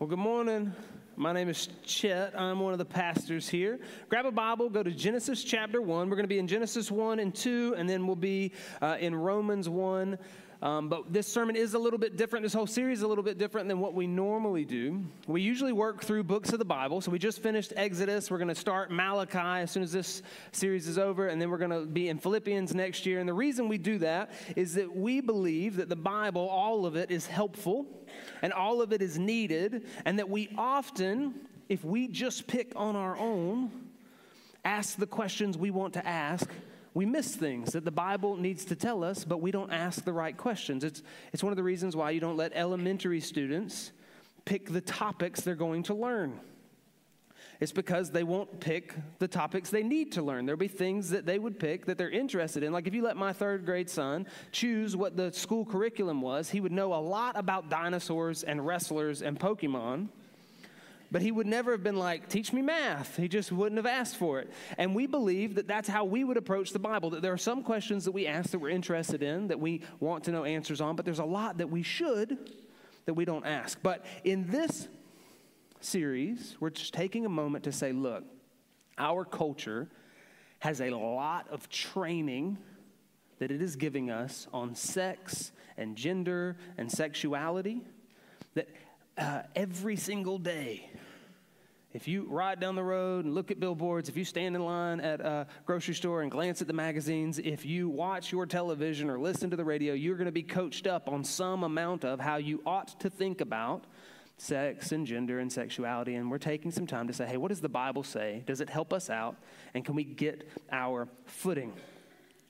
Well, good morning. My name is Chet. I'm one of the pastors here. Grab a Bible, go to Genesis chapter 1. We're going to be in Genesis 1 and 2, and then we'll be uh, in Romans 1 um, but this sermon is a little bit different. This whole series is a little bit different than what we normally do. We usually work through books of the Bible. So we just finished Exodus. We're going to start Malachi as soon as this series is over, and then we're going to be in Philippians next year. And the reason we do that is that we believe that the Bible, all of it, is helpful and all of it is needed, and that we often, if we just pick on our own, ask the questions we want to ask we miss things that the Bible needs to tell us, but we don't ask the right questions. It's, it's one of the reasons why you don't let elementary students pick the topics they're going to learn. It's because they won't pick the topics they need to learn. There'll be things that they would pick that they're interested in. Like if you let my third grade son choose what the school curriculum was, he would know a lot about dinosaurs and wrestlers and Pokemon but he would never have been like, teach me math. He just wouldn't have asked for it. And we believe that that's how we would approach the Bible, that there are some questions that we ask that we're interested in, that we want to know answers on, but there's a lot that we should that we don't ask. But in this series, we're just taking a moment to say, look, our culture has a lot of training that it is giving us on sex and gender and sexuality that uh, every single day if you ride down the road and look at billboards, if you stand in line at a grocery store and glance at the magazines, if you watch your television or listen to the radio, you're going to be coached up on some amount of how you ought to think about sex and gender and sexuality. And we're taking some time to say, hey, what does the Bible say? Does it help us out? And can we get our footing?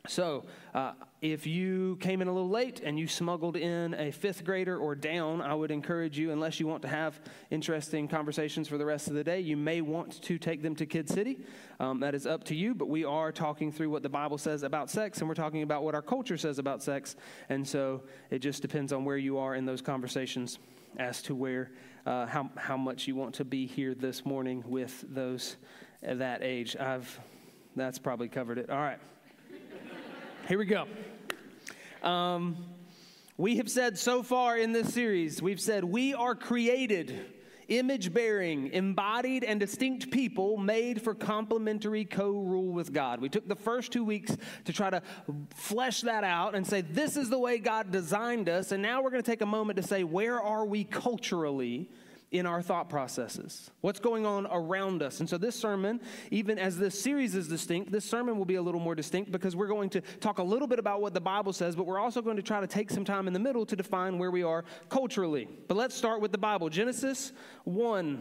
So, uh, if you came in a little late and you smuggled in a fifth grader or down, I would encourage you, unless you want to have interesting conversations for the rest of the day, you may want to take them to Kid City. Um, that is up to you, but we are talking through what the Bible says about sex, and we're talking about what our culture says about sex. And so it just depends on where you are in those conversations as to where, uh, how, how much you want to be here this morning with those at that age. I've, that's probably covered it. All right. Here we go. Um, we have said so far in this series, we've said we are created image bearing, embodied, and distinct people made for complementary co rule with God. We took the first two weeks to try to flesh that out and say, this is the way God designed us. And now we're going to take a moment to say, where are we culturally? In our thought processes, what's going on around us. And so, this sermon, even as this series is distinct, this sermon will be a little more distinct because we're going to talk a little bit about what the Bible says, but we're also going to try to take some time in the middle to define where we are culturally. But let's start with the Bible Genesis 1,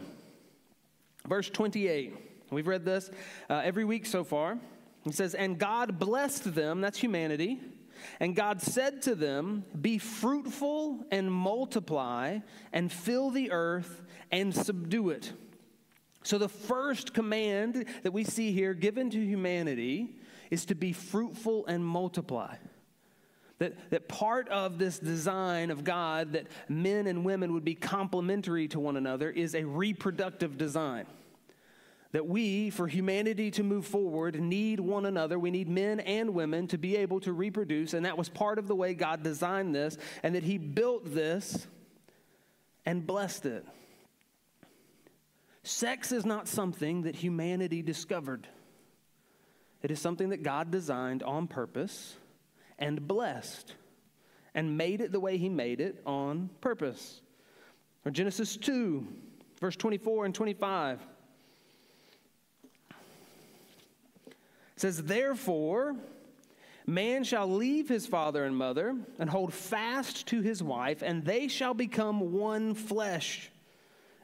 verse 28. We've read this uh, every week so far. He says, And God blessed them, that's humanity and God said to them, Be fruitful and multiply, and fill the earth and subdue it. So, the first command that we see here given to humanity is to be fruitful and multiply. That, that part of this design of God, that men and women would be complementary to one another, is a reproductive design that we, for humanity to move forward, need one another. We need men and women to be able to reproduce, and that was part of the way God designed this, and that He built this and blessed it. Sex is not something that humanity discovered, it is something that God designed on purpose and blessed and made it the way He made it on purpose. Or Genesis 2, verse 24 and 25. Says, Therefore, man shall leave his father and mother and hold fast to his wife, and they shall become one flesh.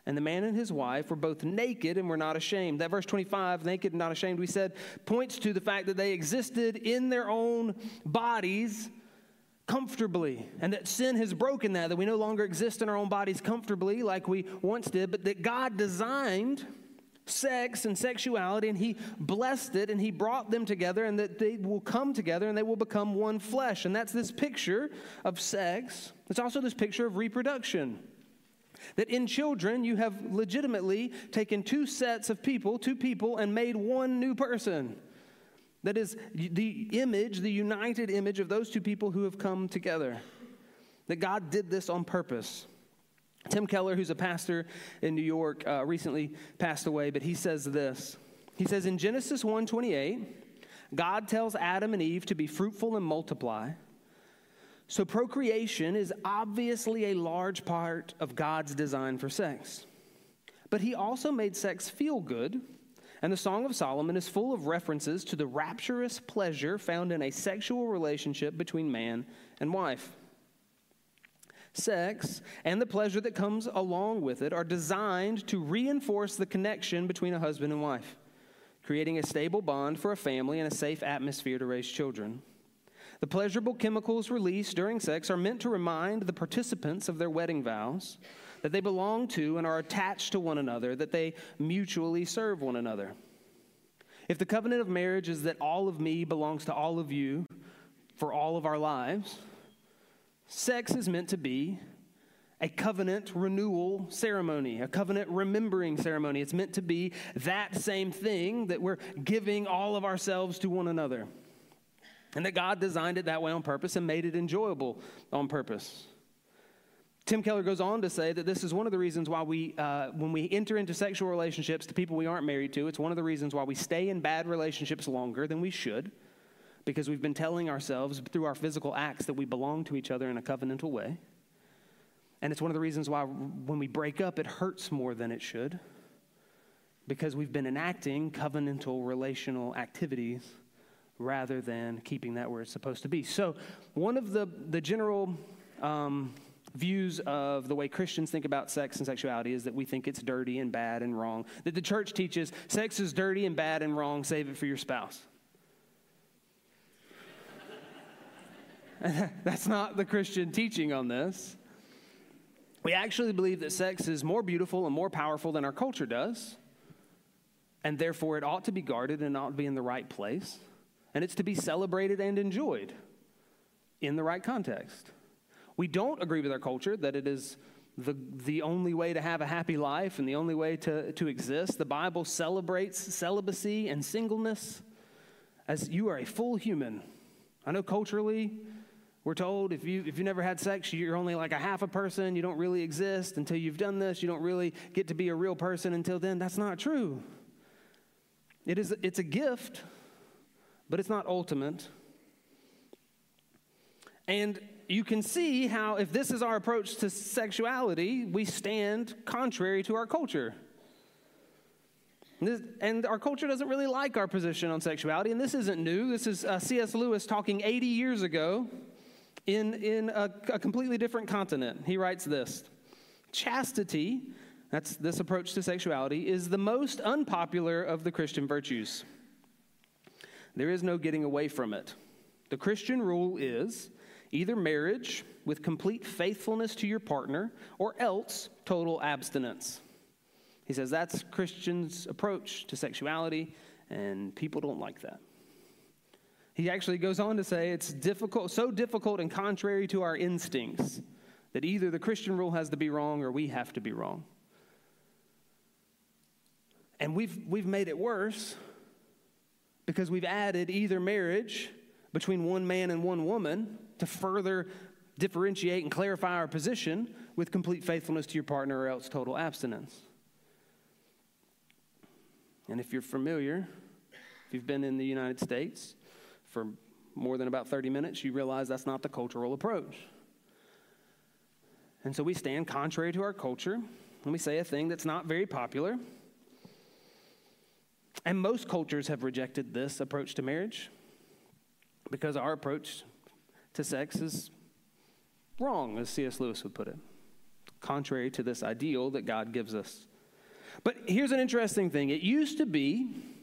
And the man and his wife were both naked and were not ashamed. That verse 25, naked and not ashamed, we said, points to the fact that they existed in their own bodies comfortably, and that sin has broken that, that we no longer exist in our own bodies comfortably like we once did, but that God designed sex and sexuality, and he blessed it and he brought them together, and that they will come together and they will become one flesh. And that's this picture of sex. It's also this picture of reproduction. That in children, you have legitimately taken two sets of people, two people, and made one new person. That is the image, the united image of those two people who have come together. That God did this on purpose. Tim Keller, who's a pastor in New York, uh, recently passed away, but he says this. He says in Genesis 1:28, God tells Adam and Eve to be fruitful and multiply. So procreation is obviously a large part of God's design for sex. But he also made sex feel good, and the Song of Solomon is full of references to the rapturous pleasure found in a sexual relationship between man and wife. Sex and the pleasure that comes along with it are designed to reinforce the connection between a husband and wife, creating a stable bond for a family and a safe atmosphere to raise children. The pleasurable chemicals released during sex are meant to remind the participants of their wedding vows that they belong to and are attached to one another, that they mutually serve one another. If the covenant of marriage is that all of me belongs to all of you for all of our lives, Sex is meant to be a covenant renewal ceremony, a covenant remembering ceremony. It's meant to be that same thing that we're giving all of ourselves to one another. And that God designed it that way on purpose and made it enjoyable on purpose. Tim Keller goes on to say that this is one of the reasons why we, uh, when we enter into sexual relationships to people we aren't married to, it's one of the reasons why we stay in bad relationships longer than we should because we've been telling ourselves through our physical acts that we belong to each other in a covenantal way. And it's one of the reasons why when we break up, it hurts more than it should because we've been enacting covenantal relational activities rather than keeping that where it's supposed to be. So, one of the, the general um, views of the way Christians think about sex and sexuality is that we think it's dirty and bad and wrong. That the church teaches sex is dirty and bad and wrong, save it for your spouse. That's not the Christian teaching on this. We actually believe that sex is more beautiful and more powerful than our culture does, and therefore it ought to be guarded and ought to be in the right place, and it's to be celebrated and enjoyed in the right context. We don't agree with our culture that it is the, the only way to have a happy life and the only way to, to exist. The Bible celebrates celibacy and singleness as you are a full human. I know culturally we're told if you if you never had sex, you're only like a half a person. You don't really exist until you've done this. You don't really get to be a real person until then. That's not true. It is it's a gift, but it's not ultimate. And you can see how if this is our approach to sexuality, we stand contrary to our culture. And our culture doesn't really like our position on sexuality. And this isn't new. This is uh, C.S. Lewis talking 80 years ago in, in a, a completely different continent. He writes this Chastity, that's this approach to sexuality, is the most unpopular of the Christian virtues. There is no getting away from it. The Christian rule is either marriage with complete faithfulness to your partner or else total abstinence. He says that's Christians' approach to sexuality, and people don't like that. He actually goes on to say it's difficult, so difficult and contrary to our instincts that either the Christian rule has to be wrong or we have to be wrong. And we've, we've made it worse because we've added either marriage between one man and one woman to further differentiate and clarify our position with complete faithfulness to your partner or else total abstinence. And if you're familiar, if you've been in the United States, for more than about 30 minutes, you realize that's not the cultural approach. And so we stand contrary to our culture, and we say a thing that's not very popular. And most cultures have rejected this approach to marriage because our approach to sex is wrong, as C.S. Lewis would put it, contrary to this ideal that God gives us. But here's an interesting thing it used to be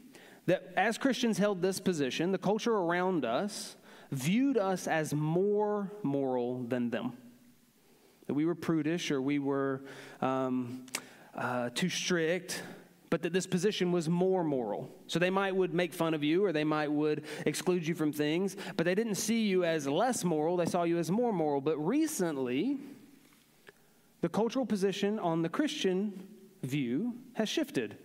that as Christians held this position, the culture around us viewed us as more moral than them. That we were prudish or we were um, uh, too strict, but that this position was more moral. So they might would make fun of you or they might would exclude you from things, but they didn't see you as less moral, they saw you as more moral. But recently, the cultural position on the Christian view has shifted.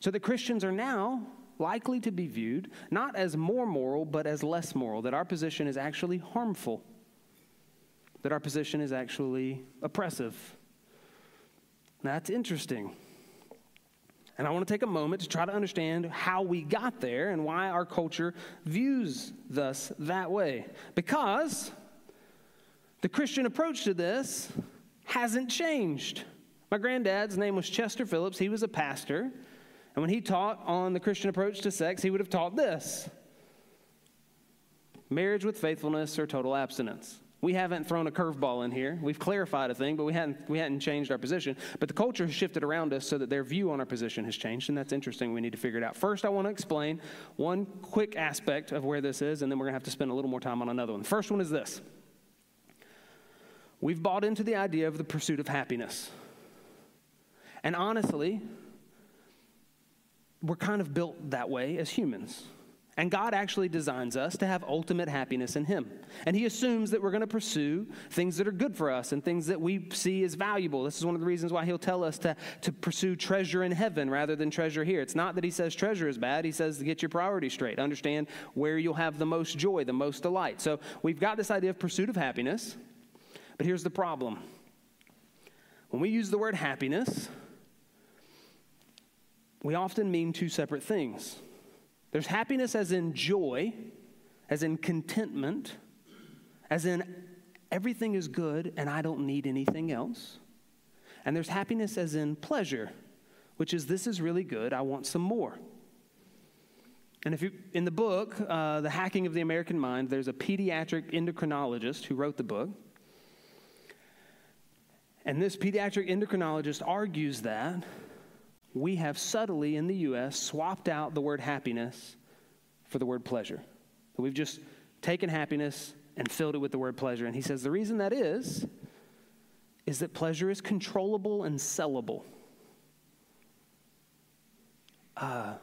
So the Christians are now likely to be viewed not as more moral, but as less moral, that our position is actually harmful, that our position is actually oppressive. That's interesting. And I want to take a moment to try to understand how we got there and why our culture views us that way. Because the Christian approach to this hasn't changed. My granddad's name was Chester Phillips. He was a pastor. And when he taught on the Christian approach to sex, he would have taught this marriage with faithfulness or total abstinence. We haven't thrown a curveball in here. We've clarified a thing, but we hadn't, we hadn't changed our position. But the culture has shifted around us so that their view on our position has changed, and that's interesting. We need to figure it out. First, I want to explain one quick aspect of where this is, and then we're going to have to spend a little more time on another one. The first one is this We've bought into the idea of the pursuit of happiness. And honestly, we're kind of built that way as humans. And God actually designs us to have ultimate happiness in Him. And He assumes that we're going to pursue things that are good for us and things that we see as valuable. This is one of the reasons why He'll tell us to, to pursue treasure in heaven rather than treasure here. It's not that He says treasure is bad, He says to get your priorities straight. Understand where you'll have the most joy, the most delight. So we've got this idea of pursuit of happiness. But here's the problem when we use the word happiness, we often mean two separate things. There's happiness as in joy, as in contentment, as in everything is good and I don't need anything else. And there's happiness as in pleasure, which is this is really good, I want some more. And if you, in the book, uh, The Hacking of the American Mind, there's a pediatric endocrinologist who wrote the book. And this pediatric endocrinologist argues that we have subtly in the U.S. swapped out the word happiness for the word pleasure. We've just taken happiness and filled it with the word pleasure. And he says the reason that is, is that pleasure is controllable and sellable. Uh,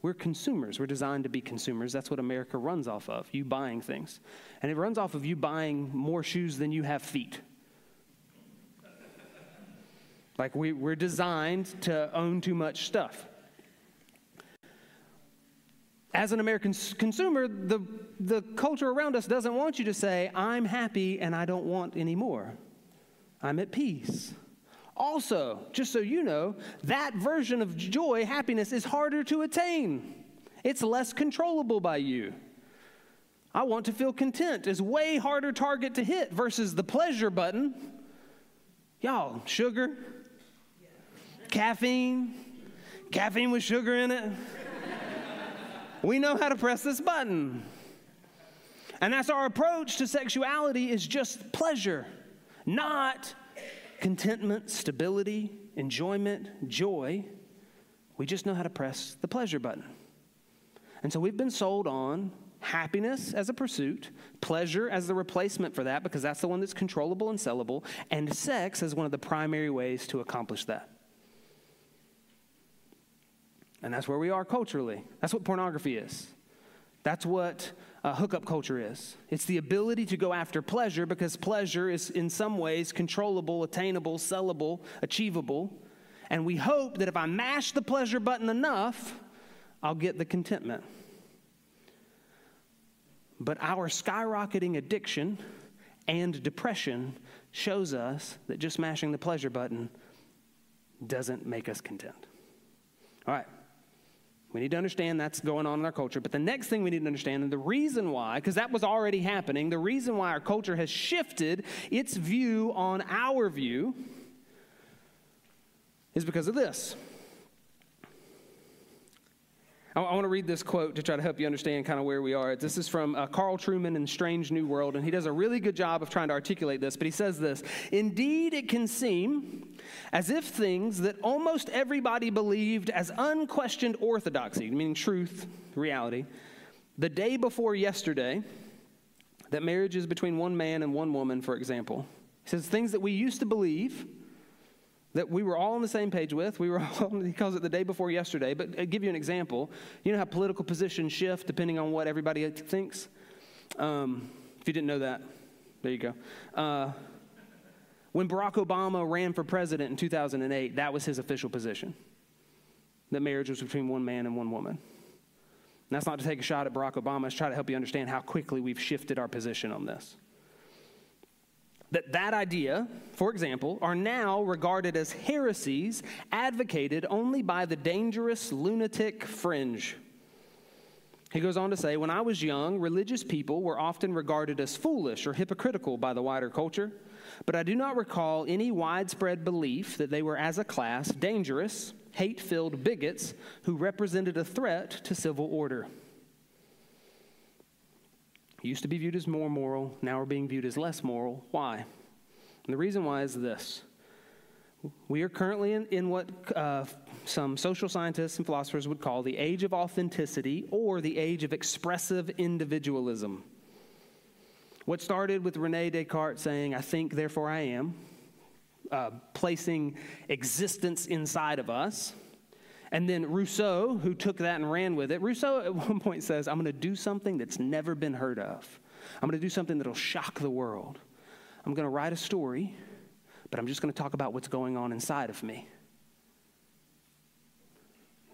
we're consumers. We're designed to be consumers. That's what America runs off of, you buying things. And it runs off of you buying more shoes than you have feet. Like we, we're designed to own too much stuff. As an American consumer, the, the culture around us doesn't want you to say, I'm happy and I don't want any more. I'm at peace. Also, just so you know, that version of joy, happiness, is harder to attain. It's less controllable by you. I want to feel content is way harder target to hit versus the pleasure button. Y'all, sugar, caffeine, caffeine with sugar in it. we know how to press this button. And that's our approach to sexuality is just pleasure, not contentment, stability, enjoyment, joy. We just know how to press the pleasure button. And so we've been sold on happiness as a pursuit, pleasure as the replacement for that, because that's the one that's controllable and sellable, and sex as one of the primary ways to accomplish that. And that's where we are culturally. That's what pornography is. That's what uh, hookup culture is. It's the ability to go after pleasure because pleasure is, in some ways, controllable, attainable, sellable, achievable. And we hope that if I mash the pleasure button enough, I'll get the contentment. But our skyrocketing addiction and depression shows us that just mashing the pleasure button doesn't make us content. All right. We need to understand that's going on in our culture. But the next thing we need to understand, and the reason why, because that was already happening, the reason why our culture has shifted its view on our view is because of this. I, want to read this quote to try to help you understand kind of where we are. This is from uh, Carl Trueman in Strange New World, and he does a really good job of trying to articulate this. But he says this Indeed, it can seem as if things that almost everybody believed as unquestioned orthodoxy, meaning truth, reality, the day before yesterday, that marriage is between one man and one woman, for example. He says things that we used to believe that we were all on the same page with. We were all, he calls it the day before yesterday. But I'll give you an example. You know how political positions shift depending on what everybody thinks? Um, if you didn't know that, there you go. Uh, when Barack Obama ran for president in 2008, that was his official position that marriage was between one man and one woman. And that's not to take a shot at Barack Obama, it's try to help you understand how quickly we've shifted our position on this. that that idea, for example, are now regarded as heresies advocated only by the dangerous lunatic fringe. He goes on to say, When I was young, religious people were often regarded as foolish or hypocritical by the wider culture, but I do not recall any widespread belief that they were, as a class, dangerous, hate filled bigots who represented a threat to civil order. Used to be viewed as more moral, now are being viewed as less moral. Why? And the reason why is this. We are currently in, in what uh, some social scientists and philosophers would call the age of authenticity or the age of expressive individualism. What started with Rene Descartes saying, I think, therefore I am, uh, placing existence inside of us, and then Rousseau, who took that and ran with it, Rousseau at one point says, I'm going to do something that's never been heard of. I'm going to do something that'll shock the world. I'm going to write a story, but I'm just going to talk about what's going on inside of me.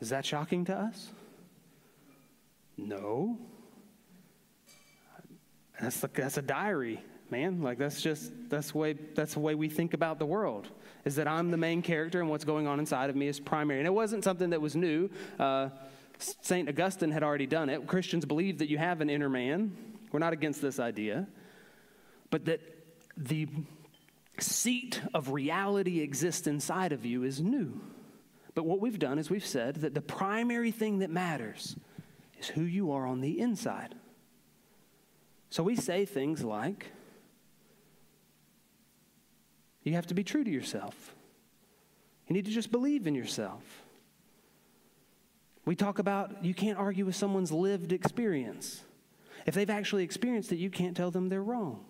Is that shocking to us? No. That's, the, that's a diary, man. Like that's just that's the way that's the way we think about the world is that I'm the main character and what's going on inside of me is primary. And it wasn't something that was new. Uh, St. Augustine had already done it. Christians believe that you have an inner man. We're not against this idea. But that the seat of reality exists inside of you is new. But what we've done is we've said that the primary thing that matters is who you are on the inside. So we say things like, you have to be true to yourself. You need to just believe in yourself. We talk about you can't argue with someone's lived experience. If they've actually experienced it, you can't tell them they're wrong.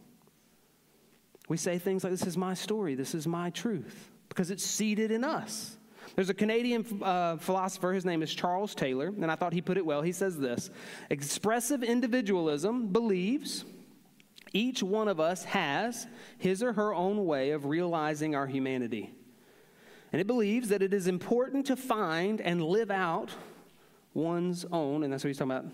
We say things like, This is my story, this is my truth, because it's seated in us. There's a Canadian uh, philosopher, his name is Charles Taylor, and I thought he put it well. He says this Expressive individualism believes each one of us has his or her own way of realizing our humanity. And it believes that it is important to find and live out one's own, and that's what he's talking about,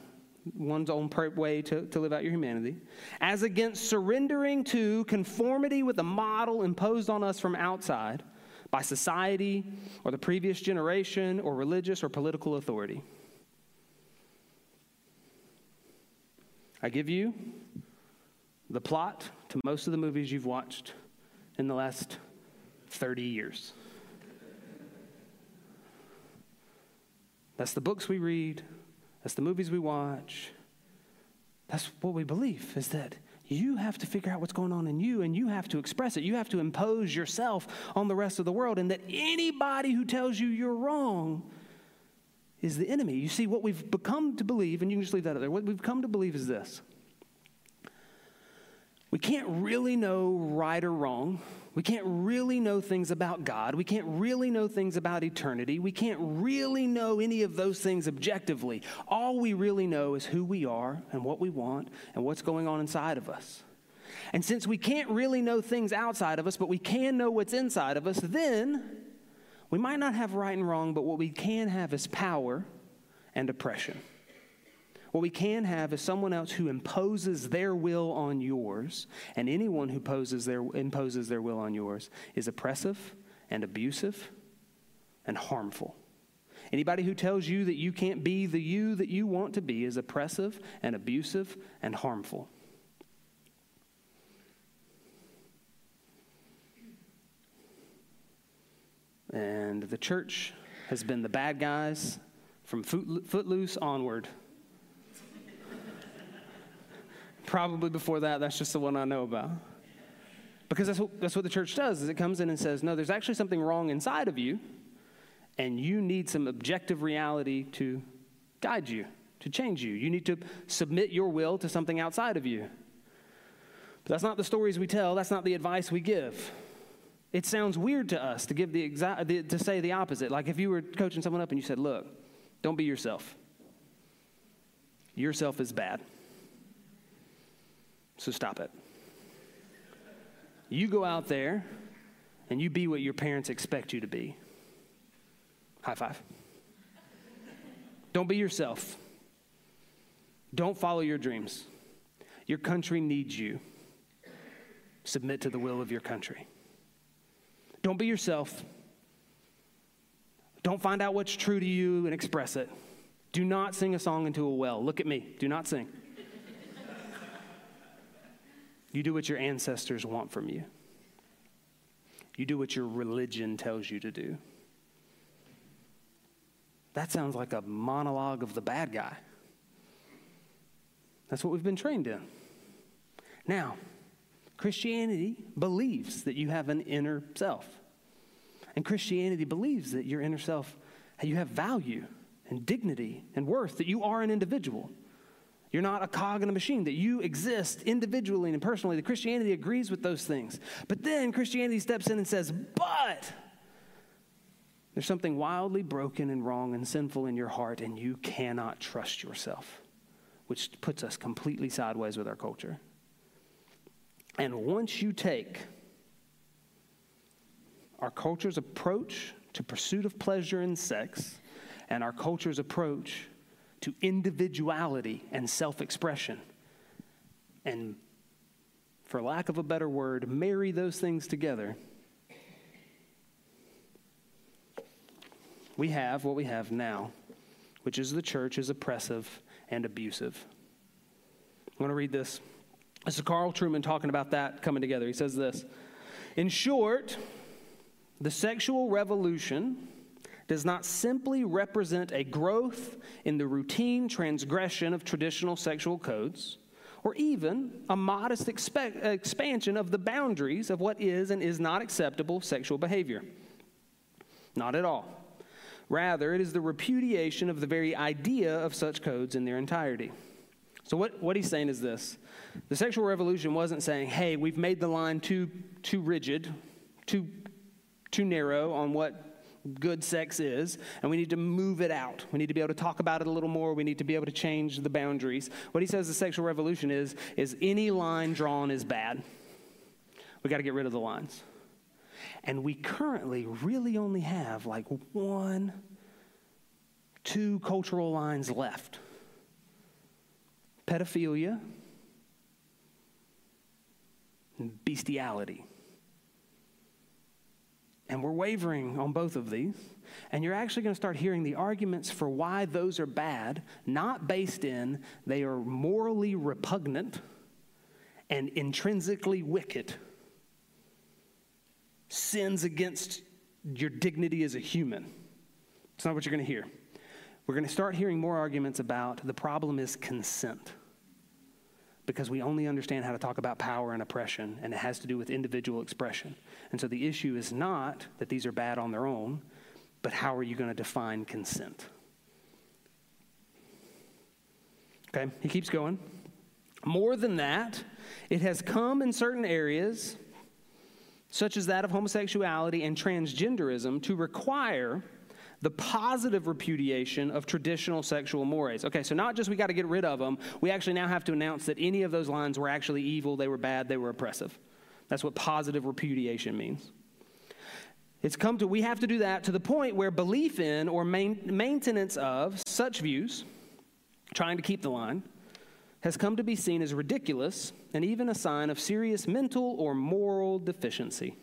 one's own way to, to live out your humanity, as against surrendering to conformity with a model imposed on us from outside by society or the previous generation or religious or political authority. I give you the plot to most of the movies you've watched in the last 30 years. That's the books we read, that's the movies we watch. That's what we believe is that you have to figure out what's going on in you and you have to express it. You have to impose yourself on the rest of the world, and that anybody who tells you you're wrong is the enemy. You see, what we've become to believe, and you can just leave that out there, what we've come to believe is this we can't really know right or wrong. We can't really know things about God. We can't really know things about eternity. We can't really know any of those things objectively. All we really know is who we are and what we want and what's going on inside of us. And since we can't really know things outside of us, but we can know what's inside of us, then we might not have right and wrong, but what we can have is power and oppression. What we can have is someone else who imposes their will on yours, and anyone who poses their, imposes their will on yours is oppressive and abusive and harmful. Anybody who tells you that you can't be the you that you want to be is oppressive and abusive and harmful. And the church has been the bad guys from footloose onward. Probably before that, that's just the one I know about. Because that's what, that's what the church does, is it comes in and says, no, there's actually something wrong inside of you, and you need some objective reality to guide you, to change you. You need to submit your will to something outside of you. But that's not the stories we tell, that's not the advice we give. It sounds weird to us to give the exact to say the opposite. Like if you were coaching someone up and you said, "Look, don't be yourself. Yourself is bad." So stop it. You go out there and you be what your parents expect you to be. High five. Don't be yourself. Don't follow your dreams. Your country needs you. submit to the will of your country. Don't be yourself. Don't find out what's true to you and express it. Do not sing a song into a well. Look at me. Do not sing. You do what your ancestors want from you, you do what your religion tells you to do. That sounds like a monologue of the bad guy. That's what we've been trained in. Now, Christianity believes that you have an inner self. And Christianity believes that your inner self, you have value and dignity and worth, that you are an individual. You're not a cog in a machine, that you exist individually and personally. That Christianity agrees with those things. But then Christianity steps in and says, but there's something wildly broken and wrong and sinful in your heart, and you cannot trust yourself, which puts us completely sideways with our culture. And once you take our culture's approach to pursuit of pleasure and sex and our culture's approach to individuality and self expression, and for lack of a better word, marry those things together, we have what we have now, which is the church is oppressive and abusive. I want to read this. This is Carl Trueman talking about that coming together. He says this In short, the sexual revolution does not simply represent a growth in the routine transgression of traditional sexual codes, or even a modest expe- expansion of the boundaries of what is and is not acceptable sexual behavior. Not at all. Rather, it is the repudiation of the very idea of such codes in their entirety. So, what, what he's saying is this the sexual revolution wasn't saying, hey, we've made the line too, too rigid, too, too narrow on what good sex is, and we need to move it out. We need to be able to talk about it a little more. We need to be able to change the boundaries. What he says the sexual revolution is, is any line drawn is bad. We got to get rid of the lines. And we currently really only have like one, two cultural lines left pedophilia, bestiality. And we're wavering on both of these. And you're actually going to start hearing the arguments for why those are bad, not based in they are morally repugnant and intrinsically wicked, sins against your dignity as a human. It's not what you're going to hear. We're going to start hearing more arguments about the problem is consent. Because we only understand how to talk about power and oppression, and it has to do with individual expression. And so the issue is not that these are bad on their own, but how are you going to define consent? Okay, he keeps going. More than that, it has come in certain areas, such as that of homosexuality and transgenderism, to require the positive repudiation of traditional sexual mores. Okay, so not just we got to get rid of them, we actually now have to announce that any of those lines were actually evil, they were bad, they were oppressive. That's what positive repudiation means. It's come to, we have to do that to the point where belief in or main, maintenance of such views, trying to keep the line, has come to be seen as ridiculous and even a sign of serious mental or moral deficiency.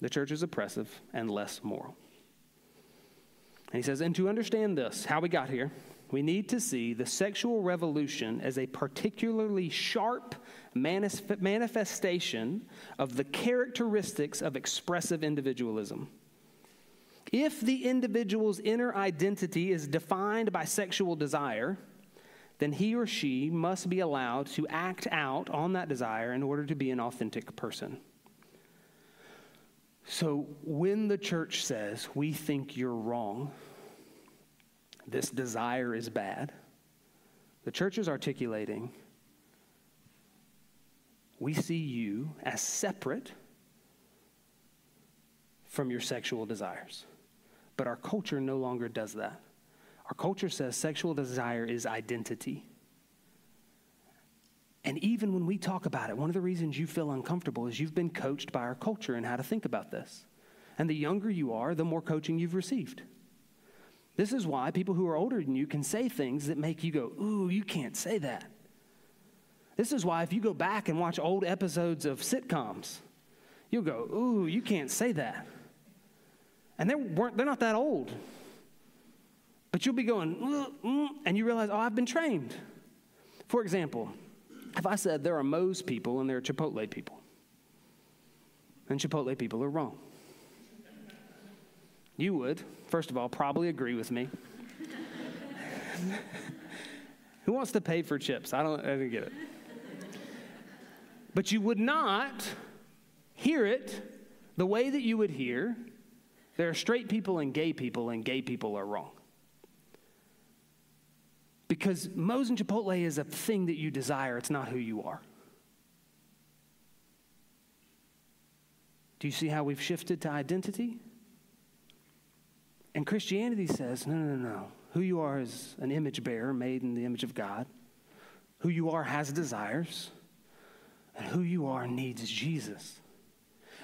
The church is oppressive and less moral. He says, and to understand this, how we got here, we need to see the sexual revolution as a particularly sharp manifestation of the characteristics of expressive individualism. If the individual's inner identity is defined by sexual desire, then he or she must be allowed to act out on that desire in order to be an authentic person. So when the church says, we think you're wrong, this desire is bad, the church is articulating, we see you as separate from your sexual desires. But our culture no longer does that. Our culture says sexual desire is identity. And even when we talk about it, one of the reasons you feel uncomfortable is you've been coached by our culture in how to think about this. And the younger you are, the more coaching you've received. This is why people who are older than you can say things that make you go, Ooh, you can't say that. This is why if you go back and watch old episodes of sitcoms, you'll go, ooh, you can't say that. And they weren't, they're not that old. But you'll be going, mm, mm, and you realize, oh, I've been trained. For example, if I said there are Moe's people and there are Chipotle people, and Chipotle people are wrong, you would, first of all, probably agree with me. Who wants to pay for chips? I don't, I didn't get it. But you would not hear it the way that you would hear there are straight people and gay people, and gay people are wrong. Because Moe's and Chipotle is a thing that you desire, it's not who you are. Do you see how we've shifted to identity? And Christianity says, no, no, no, no. Who you are is an image bearer made in the image of God. Who you are has desires. And who you are needs Jesus.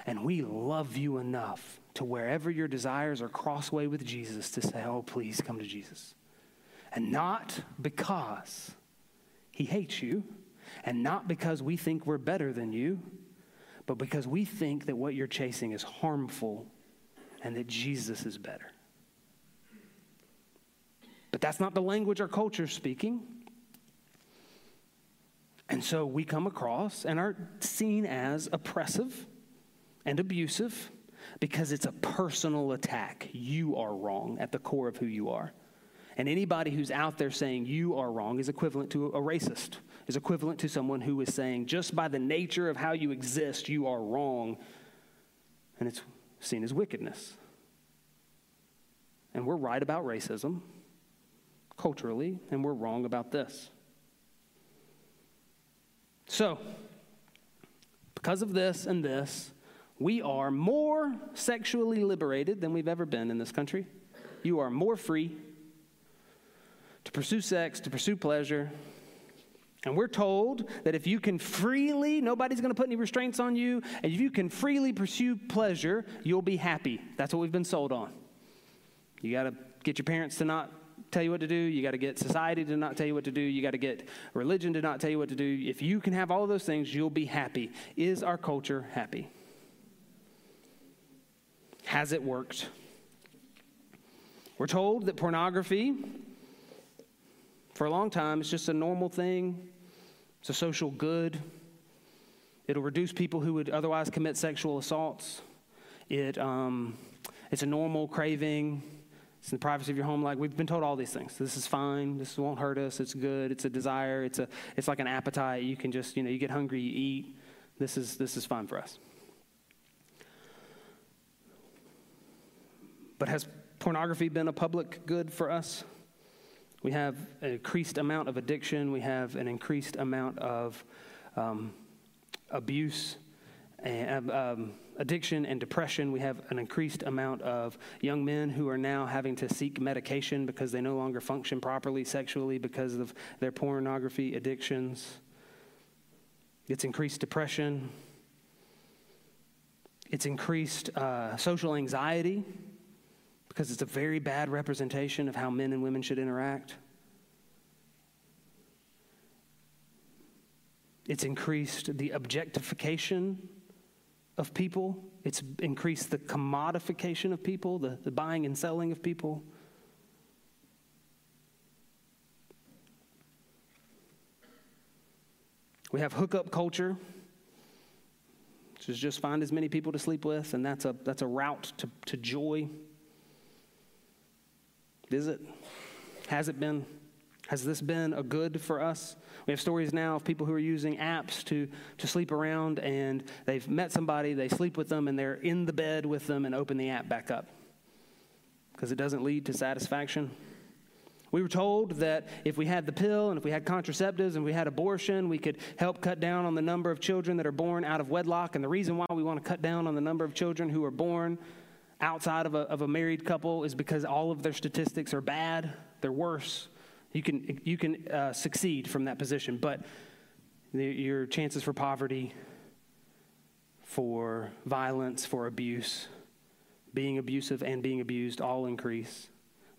And we love you enough to wherever your desires are crossway with Jesus to say, oh, please come to Jesus. And not because he hates you, and not because we think we're better than you, but because we think that what you're chasing is harmful and that Jesus is better. But that's not the language our culture is speaking. And so we come across and are seen as oppressive and abusive because it's a personal attack. You are wrong at the core of who you are. And anybody who's out there saying you are wrong is equivalent to a racist, is equivalent to someone who is saying just by the nature of how you exist, you are wrong. And it's seen as wickedness. And we're right about racism culturally, and we're wrong about this. So, because of this and this, we are more sexually liberated than we've ever been in this country. You are more free to pursue sex, to pursue pleasure. And we're told that if you can freely, nobody's going to put any restraints on you, and if you can freely pursue pleasure, you'll be happy. That's what we've been sold on. You got to get your parents to not tell you what to do. You got to get society to not tell you what to do. You got to get religion to not tell you what to do. If you can have all those things, you'll be happy. Is our culture happy? Has it worked? We're told that pornography, for a long time, is just a normal thing, it's a social good. It'll reduce people who would otherwise commit sexual assaults. It, um, it's a normal craving. It's in the privacy of your home. Like we've been told all these things. This is fine. This won't hurt us. It's good. It's a desire. It's a. It's like an appetite. You can just you know you get hungry, you eat. This is this is fine for us. But has pornography been a public good for us? We have an increased amount of addiction, we have an increased amount of um, abuse, and, um, addiction, and depression. We have an increased amount of young men who are now having to seek medication because they no longer function properly sexually because of their pornography addictions. It's increased depression. It's increased uh, social anxiety because it's a very bad representation of how men and women should interact. It's increased the objectification of people, it's increased the commodification of people, the, the buying and selling of people. We have hookup culture, which is just find as many people to sleep with, and that's a, that's a route to, to joy. Is it? Has it been? Has this been a good for us? We have stories now of people who are using apps to, to sleep around and they've met somebody, they sleep with them, and they're in the bed with them and open the app back up because it doesn't lead to satisfaction. We were told that if we had the pill and if we had contraceptives and we had abortion, we could help cut down on the number of children that are born out of wedlock. And the reason why we want to cut down on the number of children who are born outside of a, of a married couple is because all of their statistics are bad, they're worse. You can, you can uh, succeed from that position, but the, your chances for poverty, for violence, for abuse, being abusive and being abused all increase.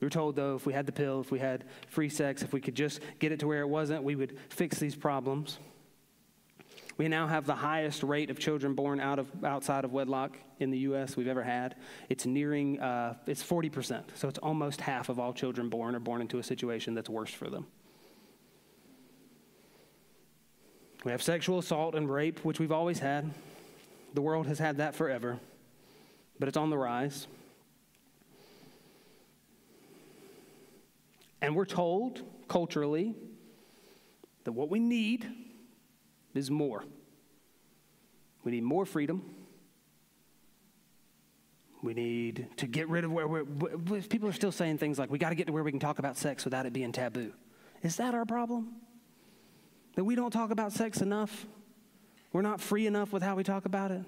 We were told, though, if we had the pill, if we had free sex, if we could just get it to where it wasn't, we would fix these problems. We now have the highest rate of children born out of outside of wedlock in the U.S. we've ever had. It's nearing, uh, it's 40%. So it's almost half of all children born are born into a situation that's worse for them. We have sexual assault and rape, which we've always had. The world has had that forever, but it's on the rise. And we're told culturally that what we need is more. We need more freedom. We need to get rid of where we're, people are still saying things like, we got to get to where we can talk about sex without it being taboo. Is that our problem? That we don't talk about sex enough? We're not free enough with how we talk about it?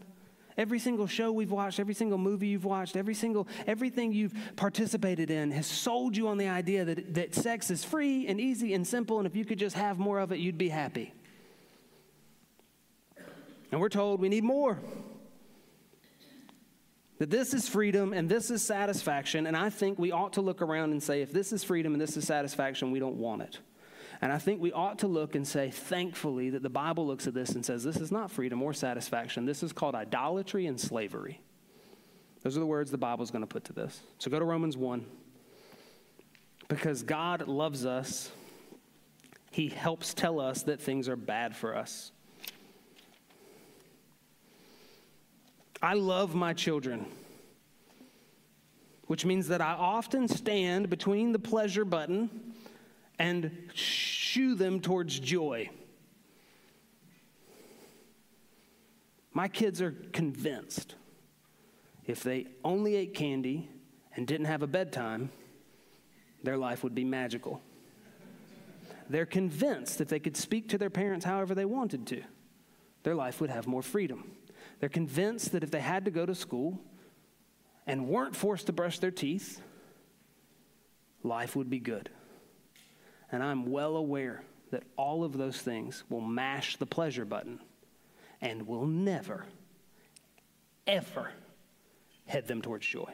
Every single show we've watched, every single movie you've watched, every single everything you've participated in has sold you on the idea that, that sex is free and easy and simple, and if you could just have more of it, you'd be happy. And we're told we need more. That this is freedom and this is satisfaction, and I think we ought to look around and say, if this is freedom and this is satisfaction, we don't want it. And I think we ought to look and say, thankfully, that the Bible looks at this and says, this is not freedom or satisfaction. This is called idolatry and slavery. Those are the words the Bible is going to put to this. So go to Romans 1. Because God loves us, He helps tell us that things are bad for us. I love my children, which means that I often stand between the pleasure button and shoo them towards joy. My kids are convinced if they only ate candy and didn't have a bedtime, their life would be magical. They're convinced if they could speak to their parents however they wanted to, their life would have more freedom. They're convinced that if they had to go to school and weren't forced to brush their teeth, life would be good. And I'm well aware that all of those things will mash the pleasure button and will never, ever head them towards joy.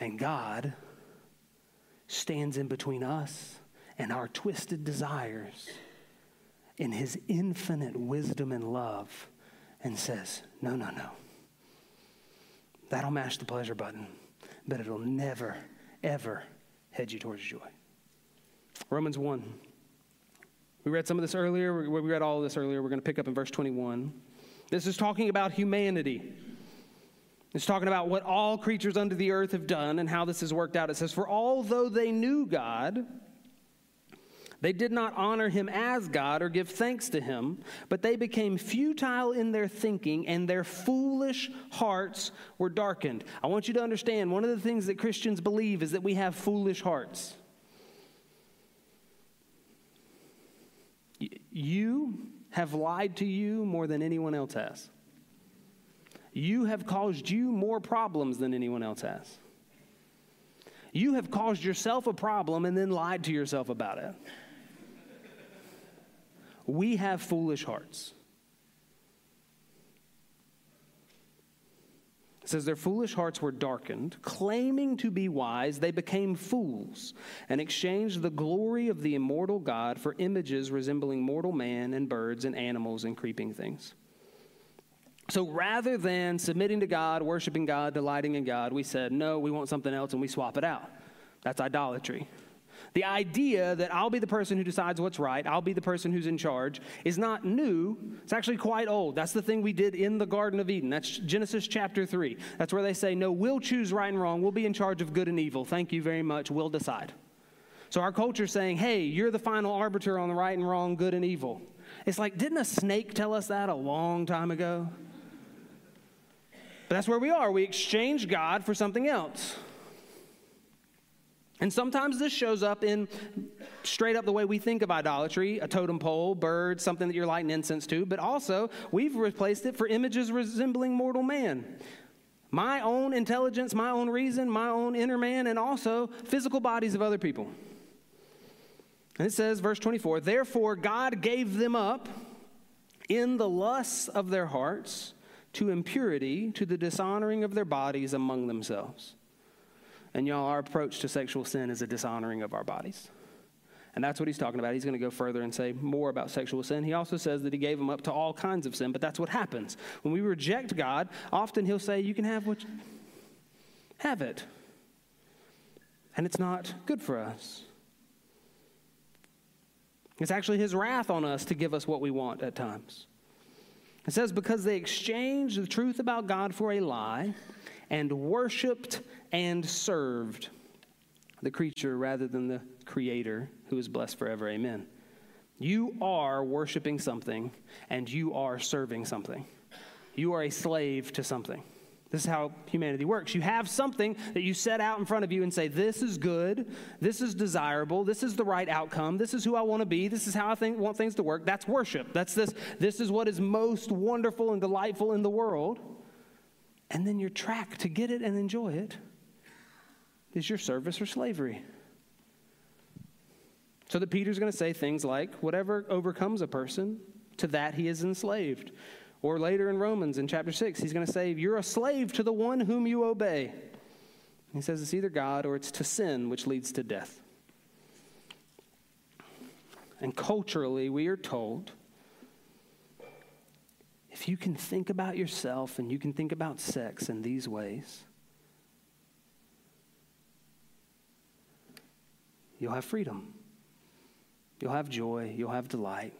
And God stands in between us and our twisted desires in his infinite wisdom and love and says, No, no, no. That'll mash the pleasure button, but it'll never, ever head you towards joy. Romans 1. We read some of this earlier. We read all of this earlier. We're going to pick up in verse 21. This is talking about humanity. It's talking about what all creatures under the earth have done and how this has worked out. It says, For although they knew God, they did not honor him as God or give thanks to him, but they became futile in their thinking, and their foolish hearts were darkened. I want you to understand one of the things that Christians believe is that we have foolish hearts. You have lied to you more than anyone else has. You have caused you more problems than anyone else has. You have caused yourself a problem and then lied to yourself about it. We have foolish hearts. It says, Their foolish hearts were darkened. Claiming to be wise, they became fools and exchanged the glory of the immortal God for images resembling mortal man and birds and animals and creeping things. So rather than submitting to God, worshiping God, delighting in God, we said, No, we want something else and we swap it out. That's idolatry. The idea that I'll be the person who decides what's right, I'll be the person who's in charge, is not new. It's actually quite old. That's the thing we did in the Garden of Eden. That's Genesis chapter 3. That's where they say, No, we'll choose right and wrong. We'll be in charge of good and evil. Thank you very much. We'll decide. So our culture is saying, Hey, you're the final arbiter on the right and wrong, good and evil. It's like, didn't a snake tell us that a long time ago? But that's where we are. We exchange God for something else. And sometimes this shows up in straight up the way we think of idolatry a totem pole, bird, something that you're lighting incense to, but also we've replaced it for images resembling mortal man. My own intelligence, my own reason, my own inner man, and also physical bodies of other people. And it says, verse 24, therefore God gave them up in the lusts of their hearts to impurity, to the dishonoring of their bodies among themselves. And y'all, our approach to sexual sin is a dishonoring of our bodies. And that's what he's talking about. He's going to go further and say more about sexual sin. He also says that he gave them up to all kinds of sin, but that's what happens. When we reject God, often he'll say, You can have what you have it. And it's not good for us. It's actually his wrath on us to give us what we want at times. It says, Because they exchanged the truth about God for a lie and worshiped and served the creature rather than the creator who is blessed forever. Amen. You are worshiping something and you are serving something. You are a slave to something. This is how humanity works. You have something that you set out in front of you and say, This is good. This is desirable. This is the right outcome. This is who I want to be. This is how I think, want things to work. That's worship. That's this. This is what is most wonderful and delightful in the world. And then your track to get it and enjoy it is your service or slavery. So that Peter's going to say things like, Whatever overcomes a person, to that he is enslaved. Or later in Romans in chapter 6, he's going to say, You're a slave to the one whom you obey. He says it's either God or it's to sin, which leads to death. And culturally, we are told if you can think about yourself and you can think about sex in these ways, you'll have freedom. You'll have joy. You'll have delight.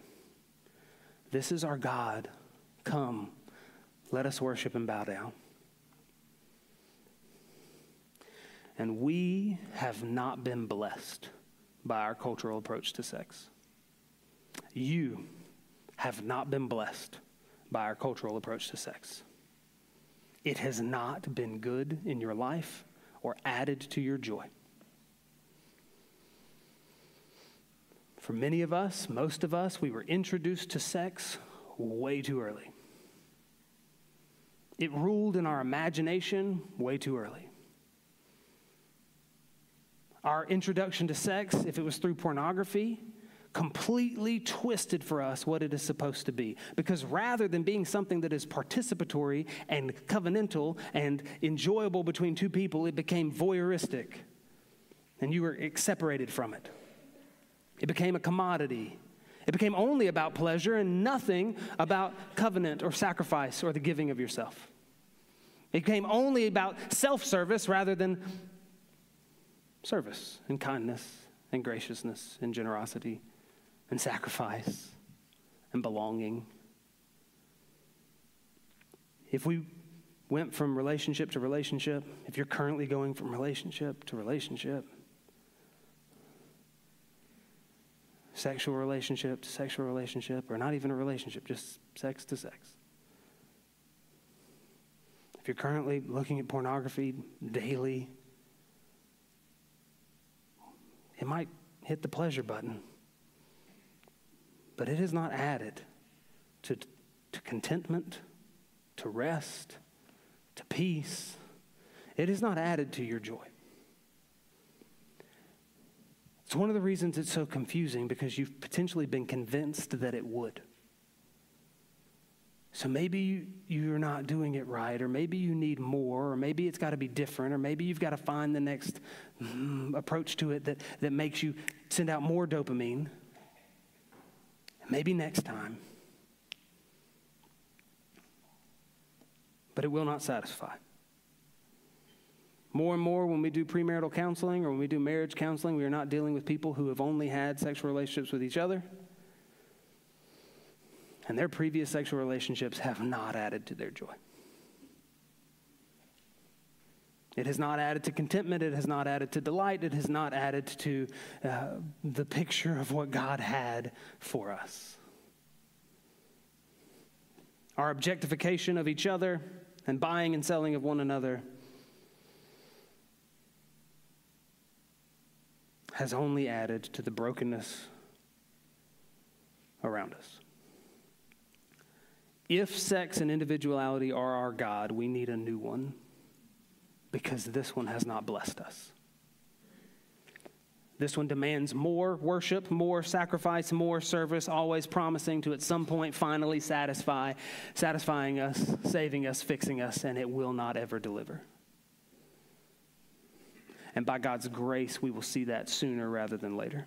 This is our God Come, let us worship and bow down. And we have not been blessed by our cultural approach to sex. You have not been blessed by our cultural approach to sex. It has not been good in your life or added to your joy. For many of us, most of us, we were introduced to sex way too early. It ruled in our imagination way too early. Our introduction to sex, if it was through pornography, completely twisted for us what it is supposed to be. Because rather than being something that is participatory and covenantal and enjoyable between two people, it became voyeuristic. And you were separated from it. It became a commodity. It became only about pleasure and nothing about covenant or sacrifice or the giving of yourself. It became only about self service rather than service and kindness and graciousness and generosity and sacrifice and belonging. If we went from relationship to relationship, if you're currently going from relationship to relationship, sexual relationship to sexual relationship, or not even a relationship, just sex to sex. If you're currently looking at pornography daily, it might hit the pleasure button, but it is not added to, to contentment, to rest, to peace. It is not added to your joy. It's one of the reasons it's so confusing because you've potentially been convinced that it would. So maybe you're not doing it right, or maybe you need more, or maybe it's got to be different, or maybe you've got to find the next mm, approach to it that, that makes you send out more dopamine. Maybe next time. But it will not satisfy. More and more, when we do premarital counseling or when we do marriage counseling, we are not dealing with people who have only had sexual relationships with each other. And their previous sexual relationships have not added to their joy. It has not added to contentment. It has not added to delight. It has not added to uh, the picture of what God had for us. Our objectification of each other and buying and selling of one another has only added to the brokenness around us. If sex and individuality are our God, we need a new one because this one has not blessed us. This one demands more worship, more sacrifice, more service, always promising to at some point finally satisfy, satisfying us, saving us, fixing us, and it will not ever deliver. And by God's grace, we will see that sooner rather than later.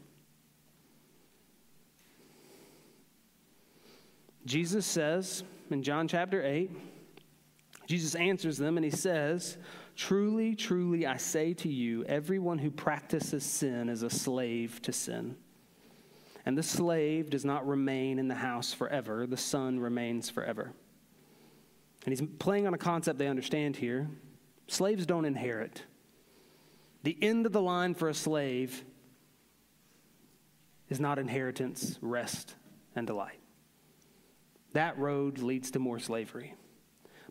Jesus says in John chapter 8, Jesus answers them and he says, Truly, truly, I say to you, everyone who practices sin is a slave to sin. And the slave does not remain in the house forever, the son remains forever. And he's playing on a concept they understand here. Slaves don't inherit. The end of the line for a slave is not inheritance, rest, and delight. That road leads to more slavery.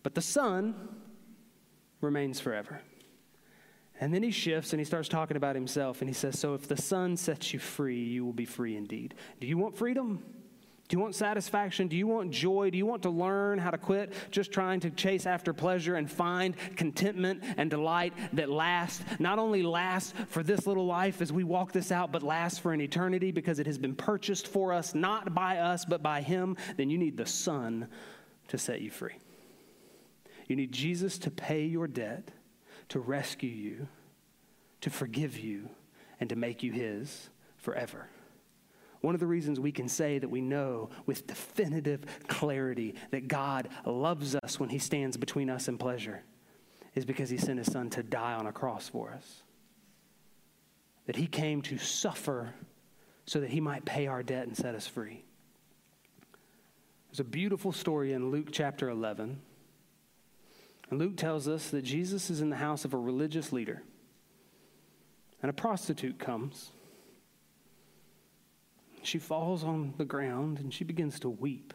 But the son remains forever. And then he shifts and he starts talking about himself and he says, So if the Son sets you free, you will be free indeed. Do you want freedom? Do you want satisfaction? Do you want joy? Do you want to learn how to quit just trying to chase after pleasure and find contentment and delight that lasts, not only lasts for this little life as we walk this out, but lasts for an eternity because it has been purchased for us, not by us, but by Him? Then you need the Son to set you free. You need Jesus to pay your debt, to rescue you, to forgive you, and to make you His forever. One of the reasons we can say that we know with definitive clarity that God loves us when He stands between us and pleasure is because He sent His Son to die on a cross for us. That He came to suffer so that He might pay our debt and set us free. There's a beautiful story in Luke chapter 11 and Luke tells us that Jesus is in the house of a religious leader. And a prostitute comes. She falls on the ground and she begins to weep.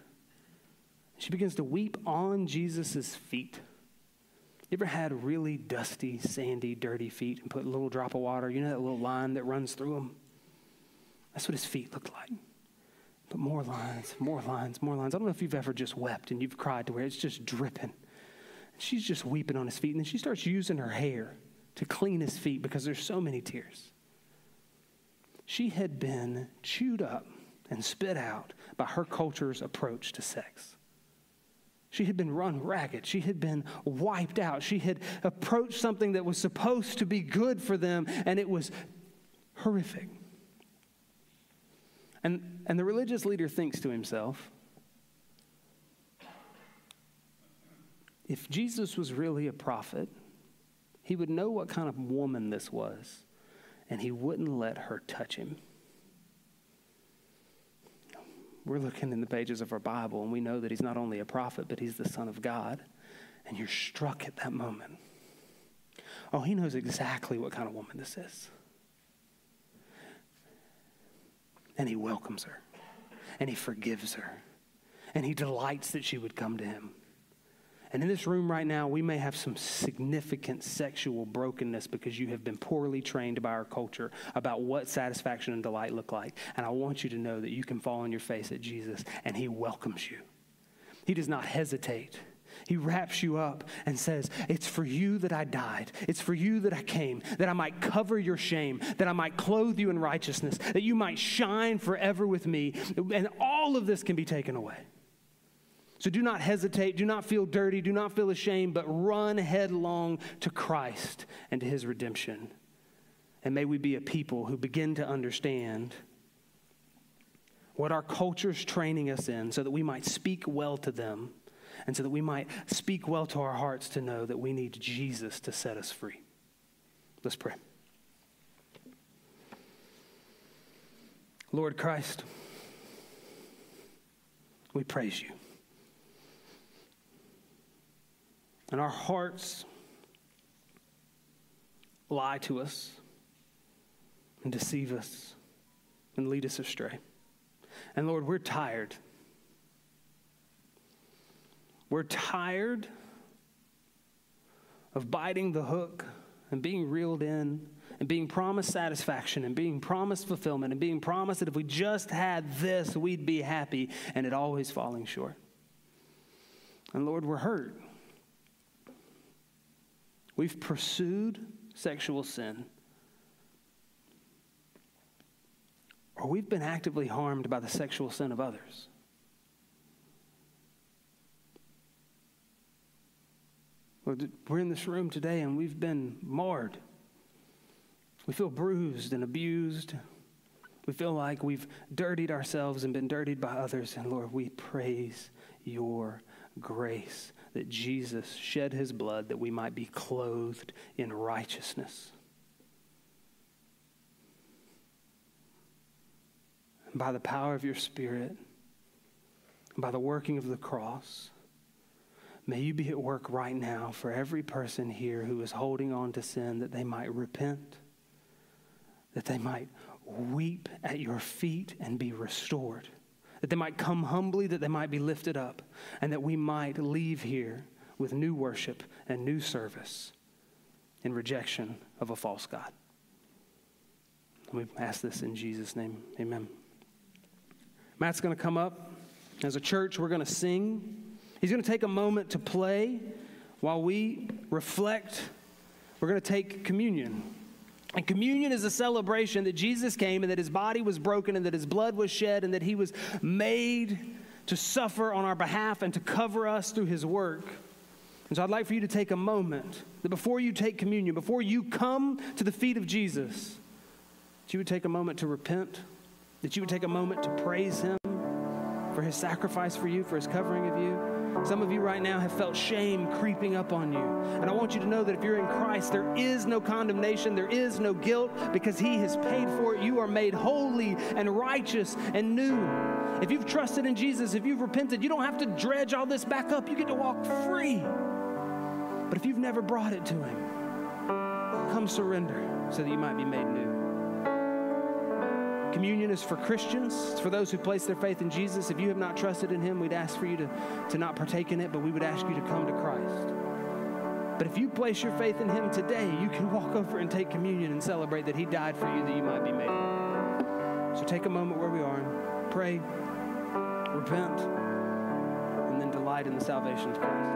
She begins to weep on Jesus' feet. You ever had really dusty, sandy, dirty feet and put a little drop of water? You know that little line that runs through them? That's what his feet looked like. But more lines, more lines, more lines. I don't know if you've ever just wept and you've cried to where it's just dripping. She's just weeping on his feet. And then she starts using her hair to clean his feet because there's so many tears. She had been chewed up and spit out by her culture's approach to sex. She had been run ragged. She had been wiped out. She had approached something that was supposed to be good for them, and it was horrific. And, and the religious leader thinks to himself, if Jesus was really a prophet, he would know what kind of woman this was, and he wouldn't let her touch him. We're looking in the pages of our Bible, and we know that he's not only a prophet, but he's the Son of God. And you're struck at that moment. Oh, he knows exactly what kind of woman this is. And he welcomes her, and he forgives her, and he delights that she would come to him. And in this room right now, we may have some significant sexual brokenness because you have been poorly trained by our culture about what satisfaction and delight look like. And I want you to know that you can fall on your face at Jesus and he welcomes you. He does not hesitate. He wraps you up and says, It's for you that I died. It's for you that I came, that I might cover your shame, that I might clothe you in righteousness, that you might shine forever with me. And all of this can be taken away. So do not hesitate, do not feel dirty, do not feel ashamed, but run headlong to Christ and to his redemption. And may we be a people who begin to understand what our culture is training us in so that we might speak well to them and so that we might speak well to our hearts to know that we need Jesus to set us free. Let's pray. Lord Christ, we praise you. And our hearts lie to us and deceive us and lead us astray. And Lord, we're tired. We're tired of biting the hook and being reeled in and being promised satisfaction and being promised fulfillment and being promised that if we just had this, we'd be happy, and it always falling short. And Lord, we're hurt. We've pursued sexual sin. Or we've been actively harmed by the sexual sin of others. We're in this room today and we've been marred. We feel bruised and abused. We feel like we've dirtied ourselves and been dirtied by others. And Lord, we praise your grace that Jesus shed his blood that we might be clothed in righteousness. By the power of your Spirit, by the working of the cross, may you be at work right now for every person here who is holding on to sin that they might repent, that they might weep at your feet and be restored, that they might come humbly, that they might be lifted up, and that we might leave here with new worship and new service in rejection of a false God. We ask this in Jesus' name. Amen. Matt's going to come up. As a church, we're going to sing. He's going to take a moment to play while we reflect. We're going to take communion. And communion is a celebration that Jesus came and that his body was broken and that his blood was shed and that he was made to suffer on our behalf and to cover us through his work. And so I'd like for you to take a moment that before you take communion, before you come to the feet of Jesus, that you would take a moment to repent, that you would take a moment to praise him for his sacrifice for you, for his covering of you. Some of you right now have felt shame creeping up on you. And I want you to know that if you're in Christ, there is no condemnation, there is no guilt because He has paid for it. You are made holy and righteous and new. If you've trusted in Jesus, if you've repented, you don't have to dredge all this back up. You get to walk free. But if you've never brought it to Him, come surrender so that you might be made new. Communion is for Christians, it's for those who place their faith in Jesus. If you have not trusted in Him, we'd ask for you to, to not partake in it, but we would ask you to come to Christ. But if you place your faith in Him today, you can walk over and take communion and celebrate that He died for you that you might be made. So take a moment where we are and pray, repent, and then delight in the salvation of Christ.